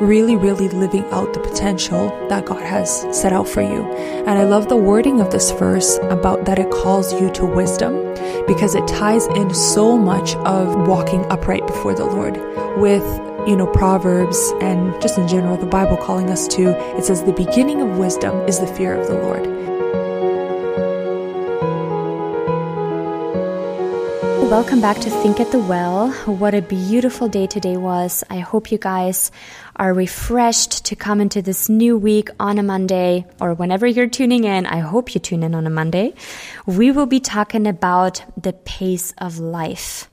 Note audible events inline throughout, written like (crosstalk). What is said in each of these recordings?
really, really living out the potential that God has set out for you. And I love the wording of this verse about that it calls you to wisdom because it ties in so much of walking upright before the Lord with you know, Proverbs and just in general, the Bible calling us to, it says, the beginning of wisdom is the fear of the Lord. Welcome back to Think at the Well. What a beautiful day today was. I hope you guys are refreshed to come into this new week on a Monday or whenever you're tuning in. I hope you tune in on a Monday. We will be talking about the pace of life.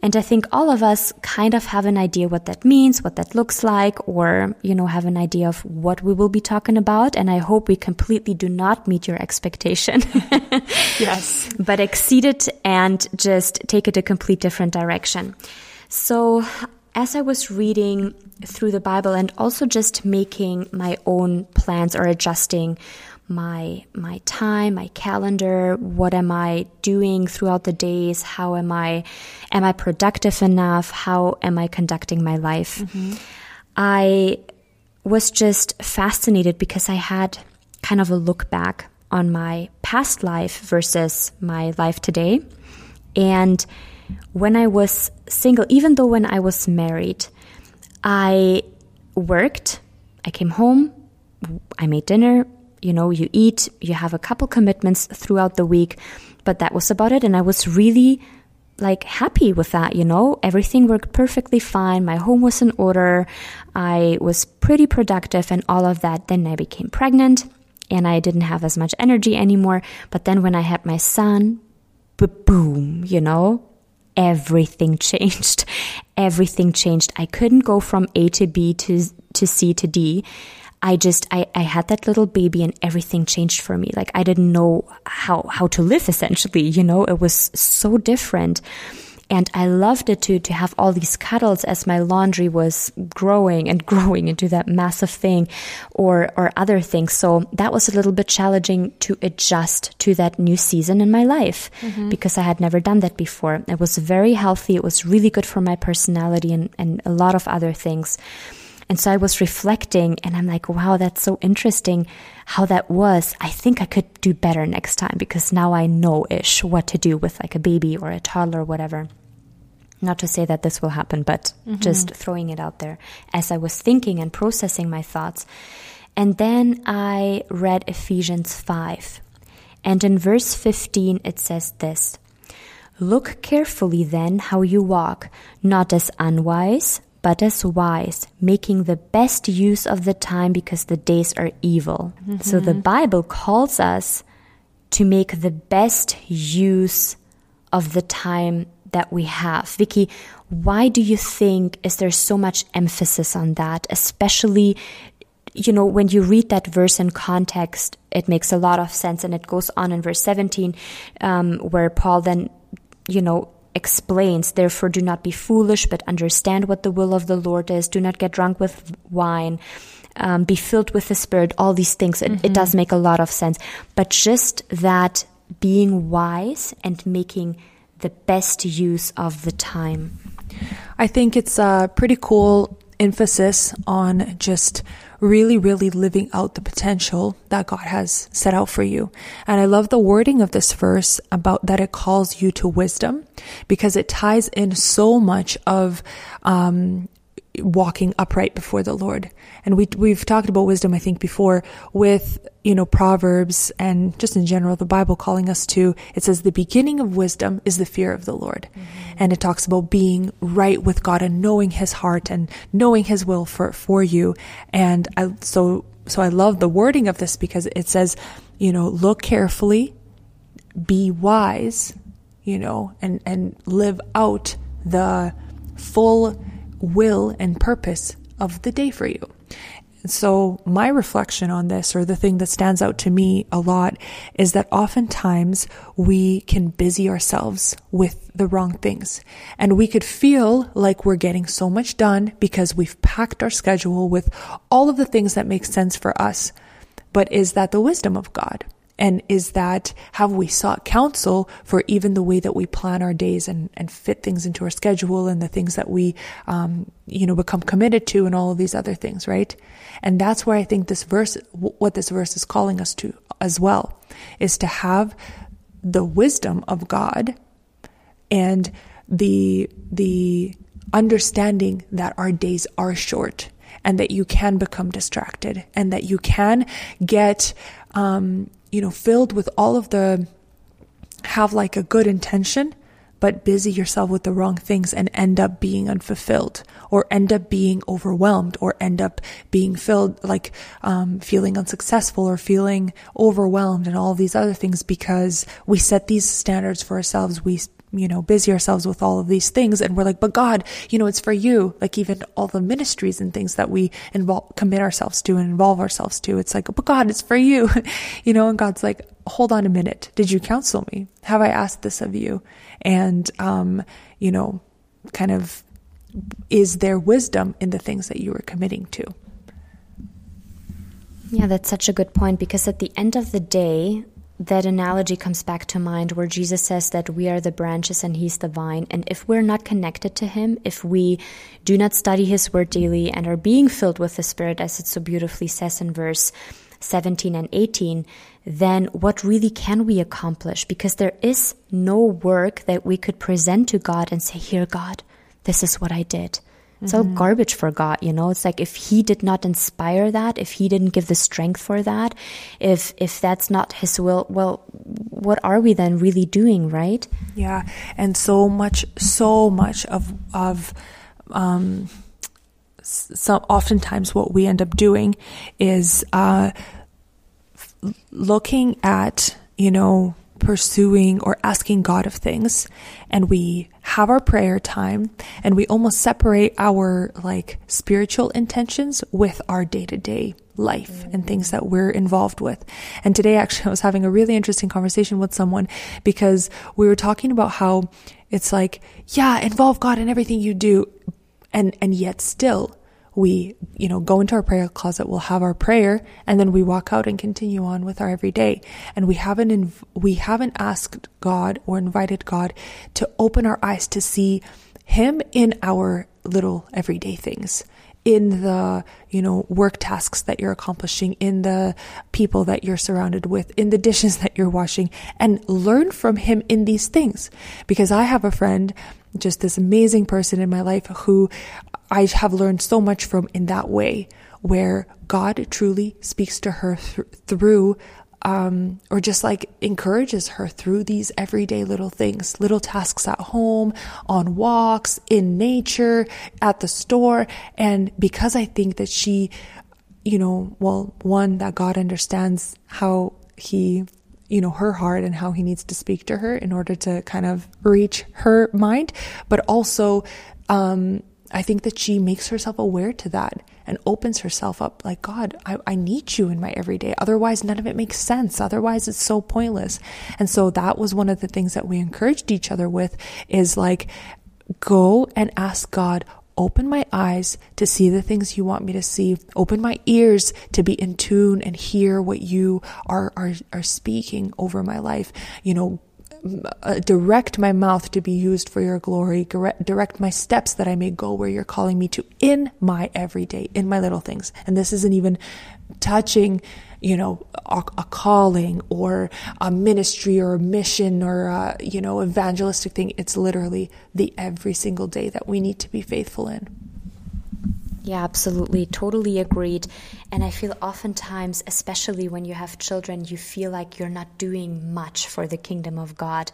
And I think all of us kind of have an idea what that means, what that looks like, or, you know, have an idea of what we will be talking about. And I hope we completely do not meet your expectation. (laughs) yes. But exceed it and just take it a complete different direction. So as I was reading through the Bible and also just making my own plans or adjusting my my time, my calendar, what am I doing throughout the days, how am I am I productive enough, how am I conducting my life? Mm-hmm. I was just fascinated because I had kind of a look back on my past life versus my life today. And when I was single, even though when I was married, I worked, I came home, I made dinner, you know, you eat, you have a couple commitments throughout the week, but that was about it. And I was really like happy with that, you know, everything worked perfectly fine. My home was in order. I was pretty productive and all of that. Then I became pregnant and I didn't have as much energy anymore. But then when I had my son, boom, you know, everything (laughs) changed. everything changed. I couldn't go from A to B to, to C to D. I just I, I had that little baby and everything changed for me. Like I didn't know how how to live essentially, you know, it was so different. And I loved it to to have all these cuddles as my laundry was growing and (laughs) growing into that massive thing or or other things. So that was a little bit challenging to adjust to that new season in my life mm-hmm. because I had never done that before. It was very healthy, it was really good for my personality and, and a lot of other things. And so I was reflecting and I'm like, wow, that's so interesting how that was. I think I could do better next time because now I know ish what to do with like a baby or a toddler or whatever. Not to say that this will happen, but mm-hmm. just throwing it out there as I was thinking and processing my thoughts. And then I read Ephesians 5. And in verse 15, it says this Look carefully then how you walk, not as unwise but as wise, making the best use of the time because the days are evil. Mm-hmm. So the Bible calls us to make the best use of the time that we have. Vicki, why do you think is there so much emphasis on that, especially you know, when you read that verse in context, it makes a lot of sense. And it goes on in verse 17, um, where Paul then, you know, explains, Therefore, do not be foolish, but understand what the will of the Lord is. Do not get drunk with wine. Um, be filled with the Spirit, all these things. It, mm-hmm. it does make a lot of sense. But just that being wise and making the best use of the time. I think it's a pretty cool emphasis on just really, really living out the potential that God has set out for you. And I love the wording of this verse about that it calls you to wisdom because it ties in so much of, um, walking upright before the Lord. And we, we've talked about wisdom, I think, before with, you know, Proverbs and just in general, the Bible calling us to, it says the beginning of wisdom is the fear of the Lord. Mm-hmm. And it talks about being right with God and knowing his heart and knowing his will for, for you. And I, so, so I love the wording of this because it says, you know, look carefully, be wise, you know, and, and live out the full will and purpose of the day for you. So, my reflection on this, or the thing that stands out to me a lot, is that oftentimes we can busy ourselves with the wrong things. And we could feel like we're getting so much done because we've packed our schedule with all of the things that make sense for us. But is that the wisdom of God? And is that, have we sought counsel for even the way that we plan our days and, and fit things into our schedule and the things that we, um, you know, become committed to and all of these other things, right? And that's where I think this verse, what this verse is calling us to as well, is to have the wisdom of God and the, the understanding that our days are short and that you can become distracted and that you can get, um, you know, filled with all of the, have like a good intention, but busy yourself with the wrong things and end up being unfulfilled or end up being overwhelmed or end up being filled like um, feeling unsuccessful or feeling overwhelmed and all these other things because we set these standards for ourselves. We you know, busy ourselves with all of these things. And we're like, but God, you know, it's for you. Like even all the ministries and things that we involve, commit ourselves to and involve ourselves to. It's like, but God, it's for you, (laughs) you know, and God's like, hold on a minute. Did you counsel me? Have I asked this of you? And, um, you know, kind of is there wisdom in the things that you are committing to? Yeah, that's such a good point because at the end of the day, that analogy comes back to mind where Jesus says that we are the branches and he's the vine. And if we're not connected to him, if we do not study his word daily and are being filled with the Spirit, as it so beautifully says in verse 17 and 18, then what really can we accomplish? Because there is no work that we could present to God and say, Here, God, this is what I did. It's mm-hmm. all garbage for God, you know. It's like if He did not inspire that, if He didn't give the strength for that, if if that's not His will, well, what are we then really doing, right? Yeah, and so much, so much of of um, so oftentimes what we end up doing is uh, looking at you know pursuing or asking God of things and we have our prayer time and we almost separate our like spiritual intentions with our day to day life and things that we're involved with. And today actually (laughs) I was having a really interesting conversation with someone because we were talking about how it's like, yeah, involve God in everything you do. And, and yet still we, you know, go into our prayer closet, we'll have our prayer, and then we walk out and continue on with our everyday. And we haven't, inv- we haven't asked God or invited God to open our eyes to see Him in our little everyday things in the you know work tasks that you're accomplishing in the people that you're surrounded with in the dishes that you're washing and learn from him in these things. Because i have a friend just this amazing person in my life who I have learned so much from in that way, where God truly speaks to her th- through, um, or just like encourages her through these everyday little things, little tasks at home, on walks, in nature, at the store. And because I think that she, you know, well, one, that God understands how he you know, her heart and how he needs to speak to her in order to kind of reach her mind, but also, um, I think that she makes herself aware to that and opens herself up like, God, I, I need you in my everyday. Otherwise, none of it makes sense. Otherwise, it's so pointless. And so that was one of the things that we encouraged each other with is like, go and ask God, open my eyes to see the things you want me to see. Open my ears to be in tune and hear what you are, are, are speaking over my life. You know, Uh, direct my mouth to be used for your glory, direct my steps that I may go where you're calling me to in my everyday, in my little things. And this isn't even touching, you know, a, a calling or a ministry or a mission or a, you know, evangelistic thing. It's literally the every single day that we need to be faithful in. Yeah, absolutely. Totally agreed. And I feel oftentimes, especially when you have children, you feel like you're not doing much for the kingdom of God.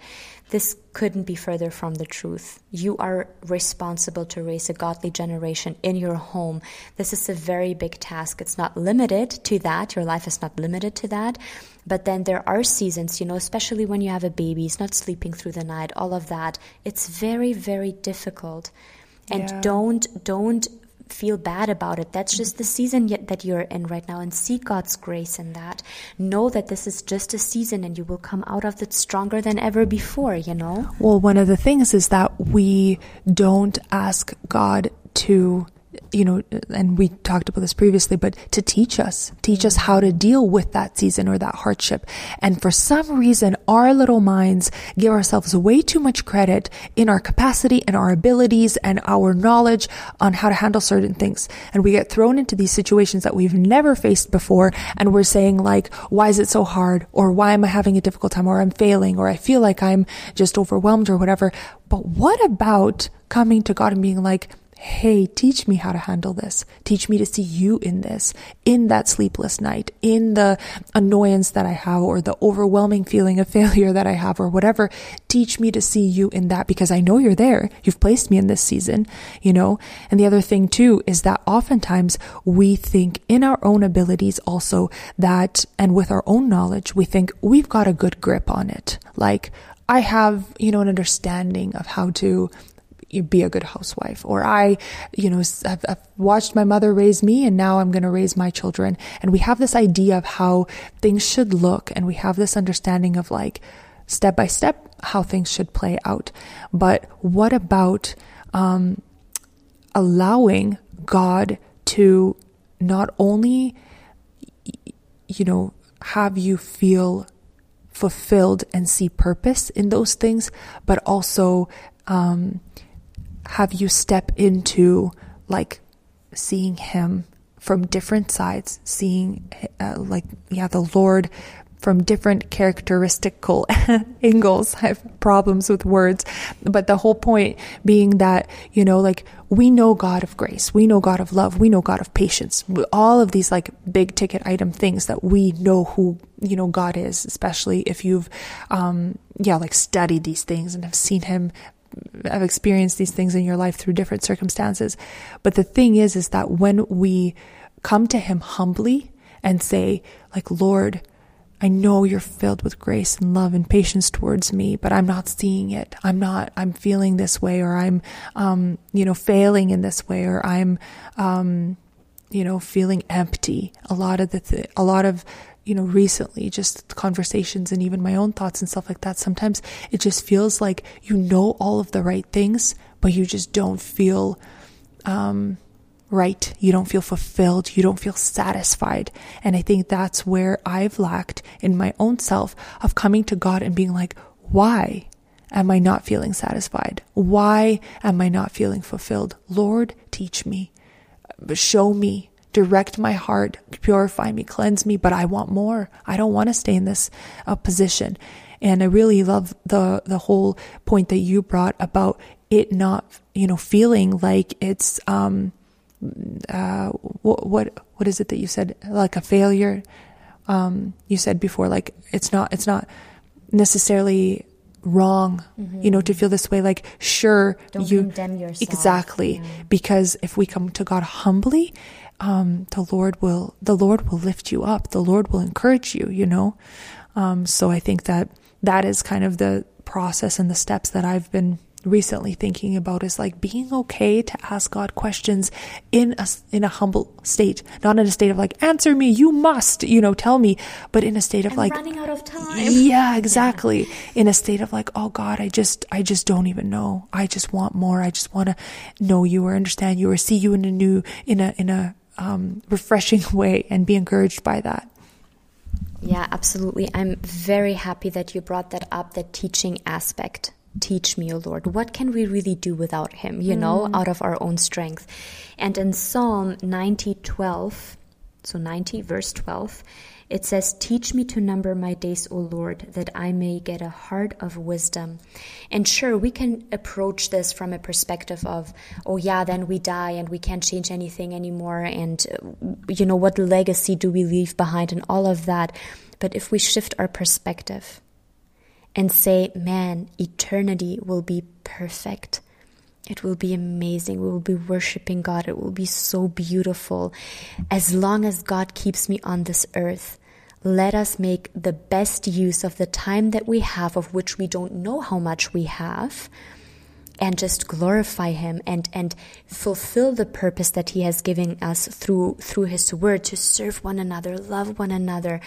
This couldn't be further from the truth. You are responsible to raise a godly generation in your home. This is a very big task. It's not limited to that. Your life is not limited to that. But then there are seasons, you know, especially when you have a baby, he's not sleeping through the night, all of that. It's very, very difficult. And yeah. don't don't feel bad about it. That's just the season that you're in right now and seek God's grace in that. Know that this is just a season and you will come out of it stronger than ever before, you know? Well, one of the things is that we don't ask God to you know, and we talked about this previously, but to teach us, teach us mm-hmm. how to deal with that season or that hardship. And for some reason, our little minds give ourselves way too much credit in our capacity and our abilities and our knowledge on how to handle certain things. And we get thrown into these situations that we've never faced before. And we're saying like, why is it so hard? Or why am I having a difficult time? Or I'm failing? Or I feel like I'm just overwhelmed or whatever. But what about coming to God and being like, Hey, teach me how to handle this. Teach me to see you in this, in that sleepless night, in the annoyance that I have or the overwhelming feeling of failure that I have or whatever. Teach me to see you in that because I know you're there. You've placed me in this season, you know? And the other thing too is that oftentimes we think in our own abilities also that, and with our own knowledge, we think we've got a good grip on it. Like, I have, you know, an understanding of how to be a good housewife or I, you know, I've, I've watched my mother raise me and now I'm going to raise my children. And we have this idea of how things should look and we have this understanding of like step by step how things should play out. But what about, um, allowing God to not only, you know, have you feel fulfilled and see purpose in those things, but also um, have you step into like seeing Him from different sides, seeing uh, like, yeah, the Lord from different characteristical (laughs) angles. I (laughs) have problems with words, but the whole point being that, you know, like we know God of grace, we know God of love, we know God of patience, all of these like big ticket item things that we know who, you know, God is, especially if you've, um, yeah, like studied these things and have seen him have experienced these things in your life through different circumstances. But the thing is, is that when we come to him humbly and say, like, Lord, I know you're filled with grace and love and patience towards me, but I'm not seeing it. I'm not, I'm feeling this way, or I'm, um, you know, failing in this way, or I'm, um, you know, feeling empty. A lot of the, th- a lot of, you know, recently, just conversations and even my own thoughts and stuff like that. Sometimes it just feels like you know all of the right things, but you just don't feel, um, right. You don't feel fulfilled. You don't feel satisfied. And I think that's where I've lacked in my own self of coming to God and being like, why am I not feeling satisfied? Why am I not feeling fulfilled? Lord, teach me, show me, direct my heart, purify me, cleanse me, but I want more. I don't want to stay in this uh, position. And I really love the, the whole point that you brought about it not, you know, feeling like it's, um, uh, what, what what is it that you said like a failure um, you said before like it's not it's not necessarily wrong mm-hmm. you know to feel this way like sure Don't you condemn yourself. exactly yeah. because if we come to god humbly um, the lord will the lord will lift you up the lord will encourage you you know um, so i think that that is kind of the process and the steps that i've been recently thinking about is like being okay to ask God questions in a, in a humble state, not in a state of like, answer me, you must, you know, tell me, but in a state of I'm like, running out of time. (laughs) Yeah, exactly. Yeah. In a state of like, oh God, I just, I just don't even know. I just want more. I just want to know you or understand you or see you in a new, in a, in a, um, refreshing (laughs) way and be encouraged by that. Yeah, absolutely. I'm very happy that you brought that up, that teaching aspect teach me, O Lord. What can we really do without Him, you mm. know, out of our own strength? And in Psalm 90, 12, so 90, verse 12, it says, Teach me to number my days, O Lord, that I may get a heart of wisdom. And sure, we can approach this from a perspective of, oh, yeah, then we die and we can't change anything anymore. And, you know, what legacy do we leave behind and all of that. But if we shift our perspective, and say, man, eternity will be perfect. It will be amazing. We will be worshiping God. It will be so beautiful. As long as God keeps me on this earth, let us make the best use of the time that we have, of which we don't know how much we have and just glorify him and and fulfill the purpose that he has given us through through his word to serve one another love one another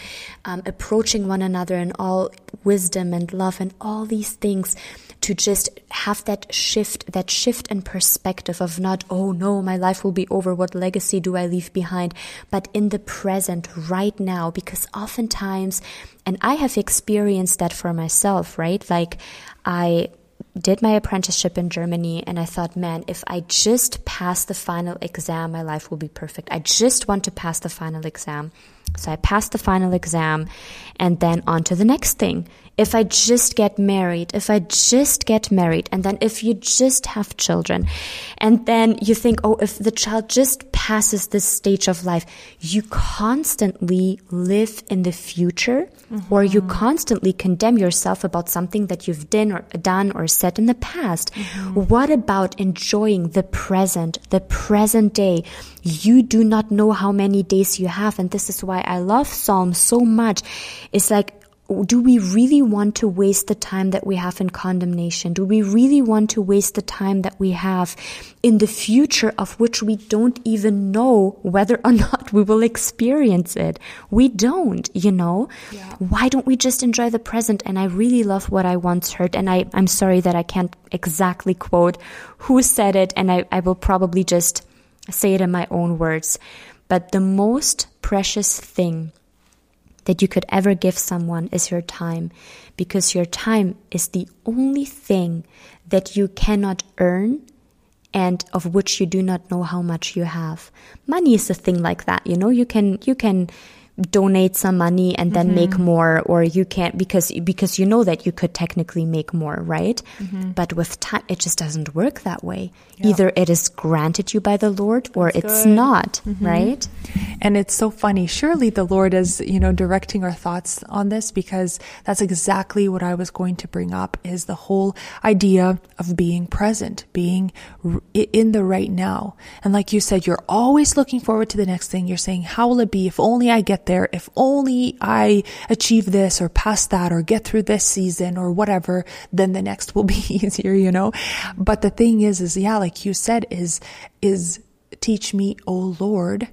um, approaching one another in all wisdom and love and all these things to just have that shift, that shift in perspective of not, oh no, my life will be over. What legacy do I leave behind? But in the present, right now, because oftentimes, and I have experienced that for myself, right? Like I, did my apprenticeship in Germany and I thought, man, if I just pass the final exam, my life will be perfect. I just want to pass the final exam. So I passed the final exam and then on to the next thing. If I just get married, if I just get married, and then if you just have children, and then you think, oh, if the child just passes this stage of life, you constantly live in the future mm-hmm. or you constantly condemn yourself about something that you've done or, done or said in the past. Mm-hmm. What about enjoying the present, the present day? You do not know how many days you have. And this is why I love Psalms so much. It's like do we really want to waste the time that we have in condemnation? Do we really want to waste the time that we have in the future of which we don't even know whether or (laughs) not we will experience it? We don't, you know? Yeah. Why don't we just enjoy the present? And I really love what I once heard. And I, I'm sorry that I can't exactly quote who said it. And I, I will probably just say it in my own words. But the most precious thing that you could ever give someone is your time, because your time is the only thing that you cannot earn and of which you do not know how much you have. Money is a thing like that, you know, you can, you can donate some money and then mm-hmm. make more or you can't because because you know that you could technically make more right mm-hmm. but with time it just doesn't work that way either it is granted you by the lord or That's it's good. not mm-hmm. right and it's so funny surely the lord is you know directing our thoughts on this because that's exactly what i was going to bring up is the whole idea of being present being in the right now and like you said you're always looking forward to the next thing you're saying how will it be if only i get there. If only I achieve this or pass that or get through this season or whatever, then the next will (laughs) be easier, you know? But the thing is, is yeah, like you said, is, is teach me, O Lord,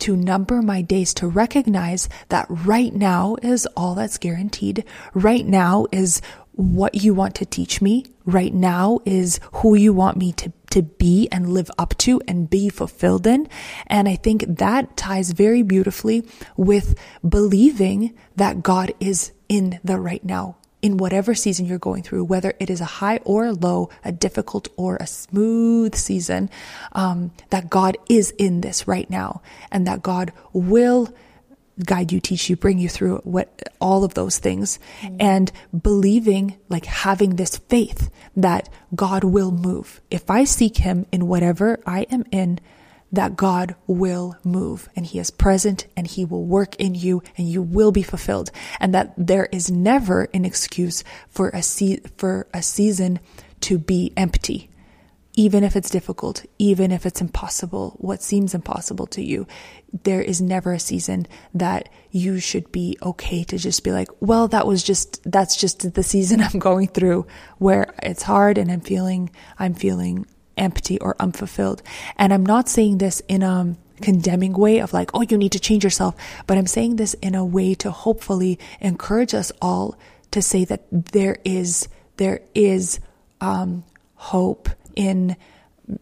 to number my days to recognize that right now is all that's guaranteed. Right now is what you want to teach me right now is who you want me to, to be and live up to and be fulfilled in. And I think that ties very beautifully with believing that God is in the right now in whatever season you're going through, whether it is a high or a low, a difficult or a smooth season, um, that God is in this right now and that God will guide you, teach you, bring you through what all of those things mm-hmm. and believing, like having this faith that God will move. If I seek him in whatever I am in, that God will move and he is present and he will work in you and you will be fulfilled and that there is never an excuse for a se- for a season to be empty even if it's difficult, even if it's impossible, what seems impossible to you, there is never a season that you should be okay to just be like, well, that was just, that's just the season (laughs) I'm going through where it's hard and I'm feeling, I'm feeling empty or unfulfilled. And I'm not saying this in a condemning way of like, oh, you need to change yourself, but I'm saying this in a way to hopefully encourage us all to say that there is, there is, um, hope in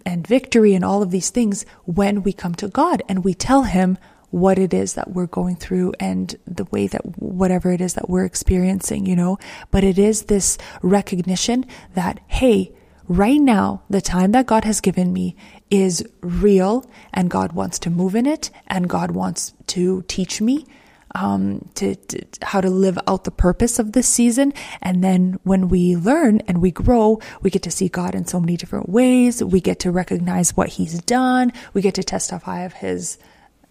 and victory and all of these things when we come to God and we tell him what it is that we're going through and the way that whatever it is that we're experiencing, you know, but it is this recognition that, hey, right now, the time that God has given me is real and God wants to move in it and God wants to teach me um, to, to, how to live out the purpose of this season. And then when we learn and we grow, we get to see God in so many different ways. We get to recognize what He's done. We get to testify of His,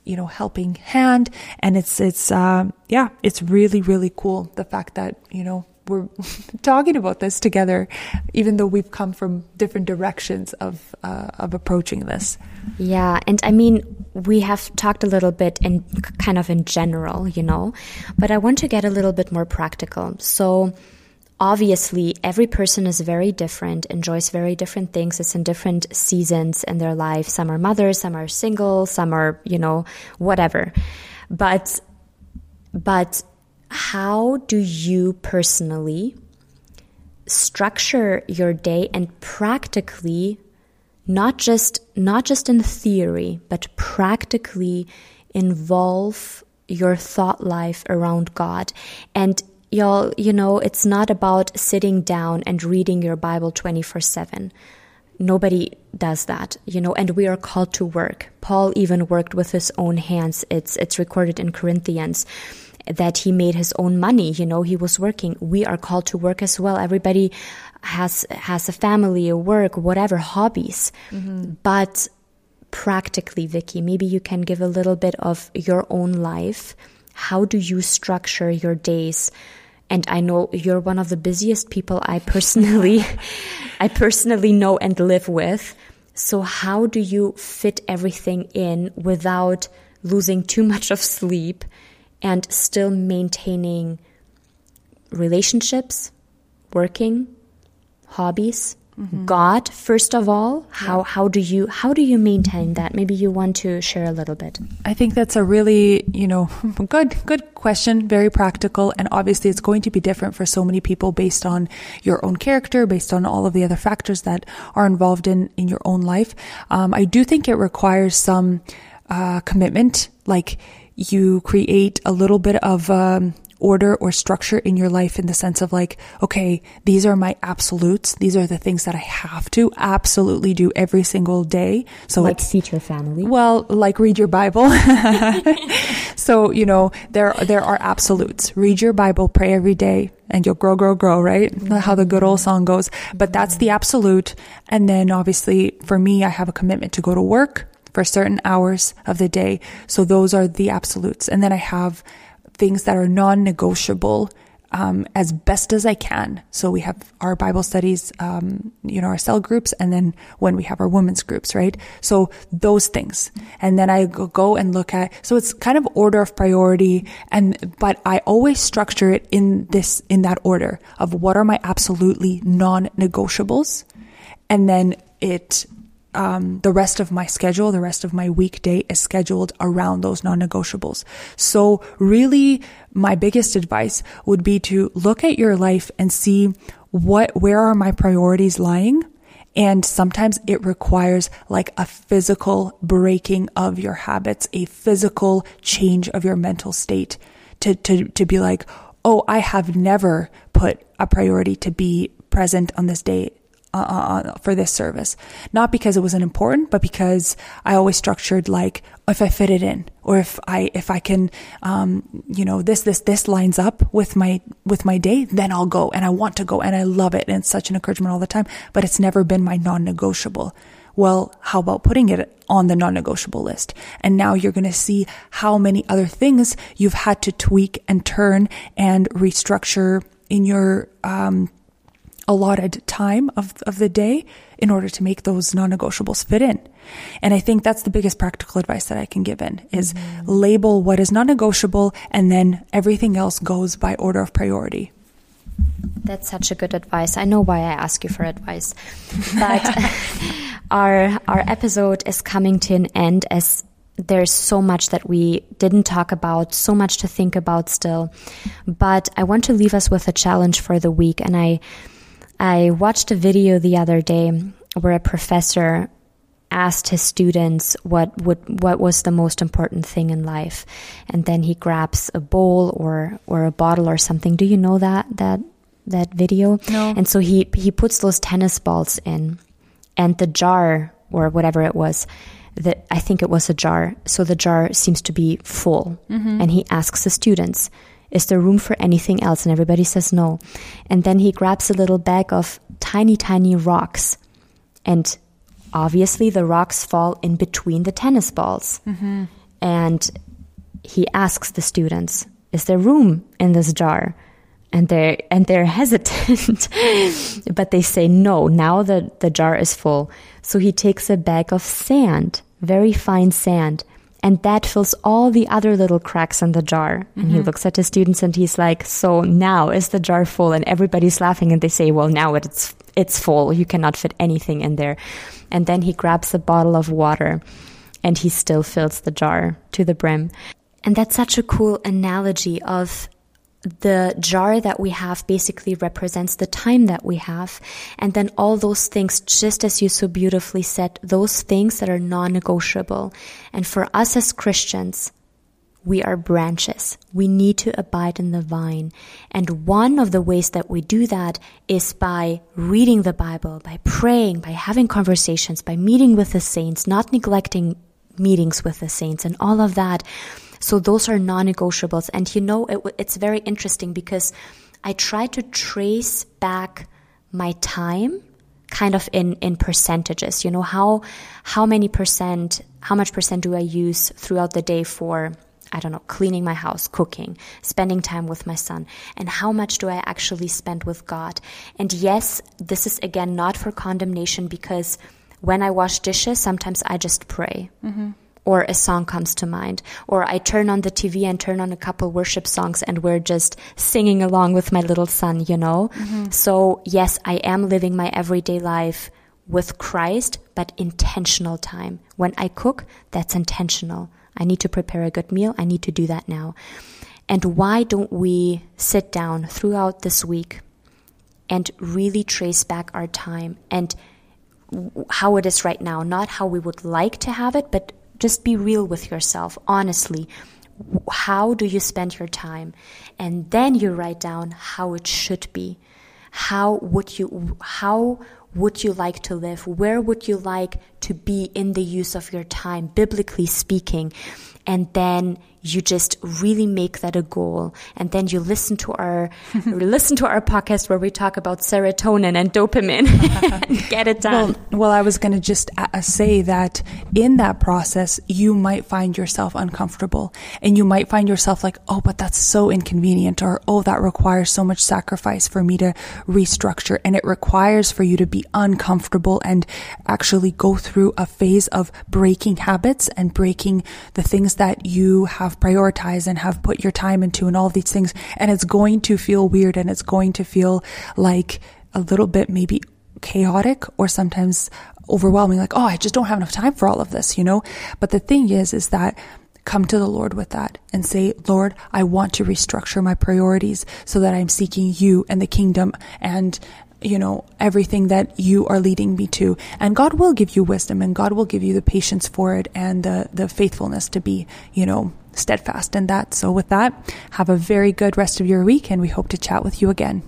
you know, helping hand. And it's it's uh, yeah, it's really really cool the fact that you know we're (laughs) talking about this together, even though we've come from different directions of uh, of approaching this. Yeah, and I mean, we have talked a little bit in kind of in general, you know, but I want to get a little bit more practical. So. Obviously, every person is very different, enjoys very different things. It's in different seasons in their life. Some are mothers, some are single, some are, you know, whatever. But, but how do you personally structure your day and practically not just not just in theory but practically involve your thought life around God? And y'all you know it's not about sitting down and reading your bible 24/7 nobody does that you know and we are called to work. Paul even worked with his own hands. It's it's recorded in corinthians that he made his own money. You know he was working. We are called to work as well. Everybody has has a family a work whatever hobbies. Mm-hmm. but practically vicki maybe you can give a little bit of your own life. How do you structure your days? And I know you're one of the busiest people I personally (laughs) I personally know and live with. So how do you fit everything in without losing too much of sleep and still maintaining relationships, working, hobbies, Mm-hmm. God first of all how yeah. how do you how do you maintain that maybe you want to share a little bit I think that's a really you know (laughs) good good question very practical and obviously it's going to be different for so many people based on your own character based on all of the other factors that are involved in in your own life um, I do think it requires some uh, commitment like you create a little bit of um, order or structure in your life in the sense of like, okay, these are my absolutes. These are the things that I have to absolutely do every single day. So like feed your family. Well, like read your Bible. (laughs) so, you know, there, there are absolutes. Read your Bible, pray every day, and you'll grow, grow, grow, right? Mm-hmm. How the good old song goes. But that's the absolute. And then obviously for me, I have a commitment to go to work for certain hours of the day. So those are the absolutes. And then I have things that are non-negotiable um, as best as I can. So we have our Bible studies, um, you know, our cell groups, and then when we have our women's groups, right? So those things, and then I go and look at. So it's kind of order of priority, and but I always structure it in this in that order of what are my absolutely non-negotiables, and then it um, the rest of my schedule, the rest of my weekday is scheduled around those non-negotiables. So really, my biggest advice would be to look at your life and see what, where are my priorities lying? And sometimes it requires like a physical breaking of your habits, a physical change of your mental state to, to, to be like, oh, I have never put a priority to be present on this day uh, uh, uh, for this service. Not because it wasn't important, but because I always structured like if I fit it in, or if I if I can, um, you know, this this this lines up with my with my day, then I'll go, and I want to go, and I love it, and it's such an encouragement all the time. But it's never been my non-negotiable. Well, how about putting it on the non-negotiable list? And now you're going to see how many other things you've had to tweak and turn and restructure in your um, allotted time of, of the day in order to make those non-negotiables fit in. And I think that's the biggest practical advice that I can give in is mm-hmm. label what is non-negotiable and then everything else goes by order of priority. That's such a good advice. I know why I ask you for advice. But (laughs) our our episode is coming to an end as there's so much that we didn't talk about, so much to think about still. But I want to leave us with a challenge for the week and I I watched a video the other day where a professor asked his students what would what was the most important thing in life. And then he grabs a bowl or or a bottle or something. Do you know that that that video? No. and so he he puts those tennis balls in and the jar or whatever it was that I think it was a jar. So the jar seems to be full. Mm-hmm. and he asks the students is there room for anything else? And everybody says no. And then he grabs a little bag of tiny, tiny rocks. And obviously, the rocks fall in between the tennis balls. Mm-hmm. And he asks the students, Is there room in this jar? And they're and they're (laughs) hesitant, but they say no. Now the the jar is full, so he takes a bag of sand, very fine sand, and that fills all the other little cracks in the jar. And mm-hmm. he looks at his students and he's like, So now is the jar full? And everybody's laughing and they say, Well, now it's, it's full. You cannot fit anything in there. And then he grabs a bottle of water and he still fills the jar to the brim. And that's such a cool analogy of the jar that we have basically represents the time that we have. And then all those things, just as you so beautifully said, those things that are non negotiable. And for us as Christians, we are branches. We need to abide in the vine. And one of the ways that we do that is by reading the Bible, by praying, by having conversations, by meeting with the saints, not neglecting meetings with the saints and all of that. So those are non-negotiables. And you know, it, it's very interesting because I try to trace back my time kind of in, in percentages, you know, how, how many percent, how much percent do I use throughout the day for I don't know, cleaning my house, cooking, spending time with my son, and how much do I actually spend with God? And yes, this is again not for condemnation because when I wash dishes, sometimes I just pray. Mm-hmm. Or a song comes to mind, or I turn on the TV and turn on a couple worship songs, and we're just singing along with my little son, you know? Mm-hmm. So, yes, I am living my everyday life with Christ, but intentional time. When I cook, that's intentional. I need to prepare a good meal. I need to do that now. And why don't we sit down throughout this week and really trace back our time and how it is right now? Not how we would like to have it, but just be real with yourself, honestly. How do you spend your time? And then you write down how it should be. How would you, how would you like to live? Where would you like to be in the use of your time, biblically speaking? And then you just really make that a goal. And then you listen to our (laughs) listen to our podcast where we talk about serotonin and dopamine (laughs) and get it done. Well, well i was going to just uh, say that in that process you might find yourself uncomfortable. And you might find yourself like oh but that's so inconvenient or oh that requires so much sacrifice for me to restructure. And it requires for you to be uncomfortable and actually go through a phase of breaking habits and breaking the things that you have have prioritized and have put your time into and all these things. And it's going to feel weird and it's going to feel like a little bit maybe chaotic or sometimes overwhelming. Like, oh, I just don't have enough time for all of this, you know? But the thing is, is that come to the Lord with that and say, Lord, I want to restructure my priorities so that I'm seeking you and the kingdom and you know, everything that you are leading me to. And God will give you wisdom and God will give you the patience for it and the, the faithfulness to be, you know, steadfast in that. So with that, have a very good rest of your week and we hope to chat with you again.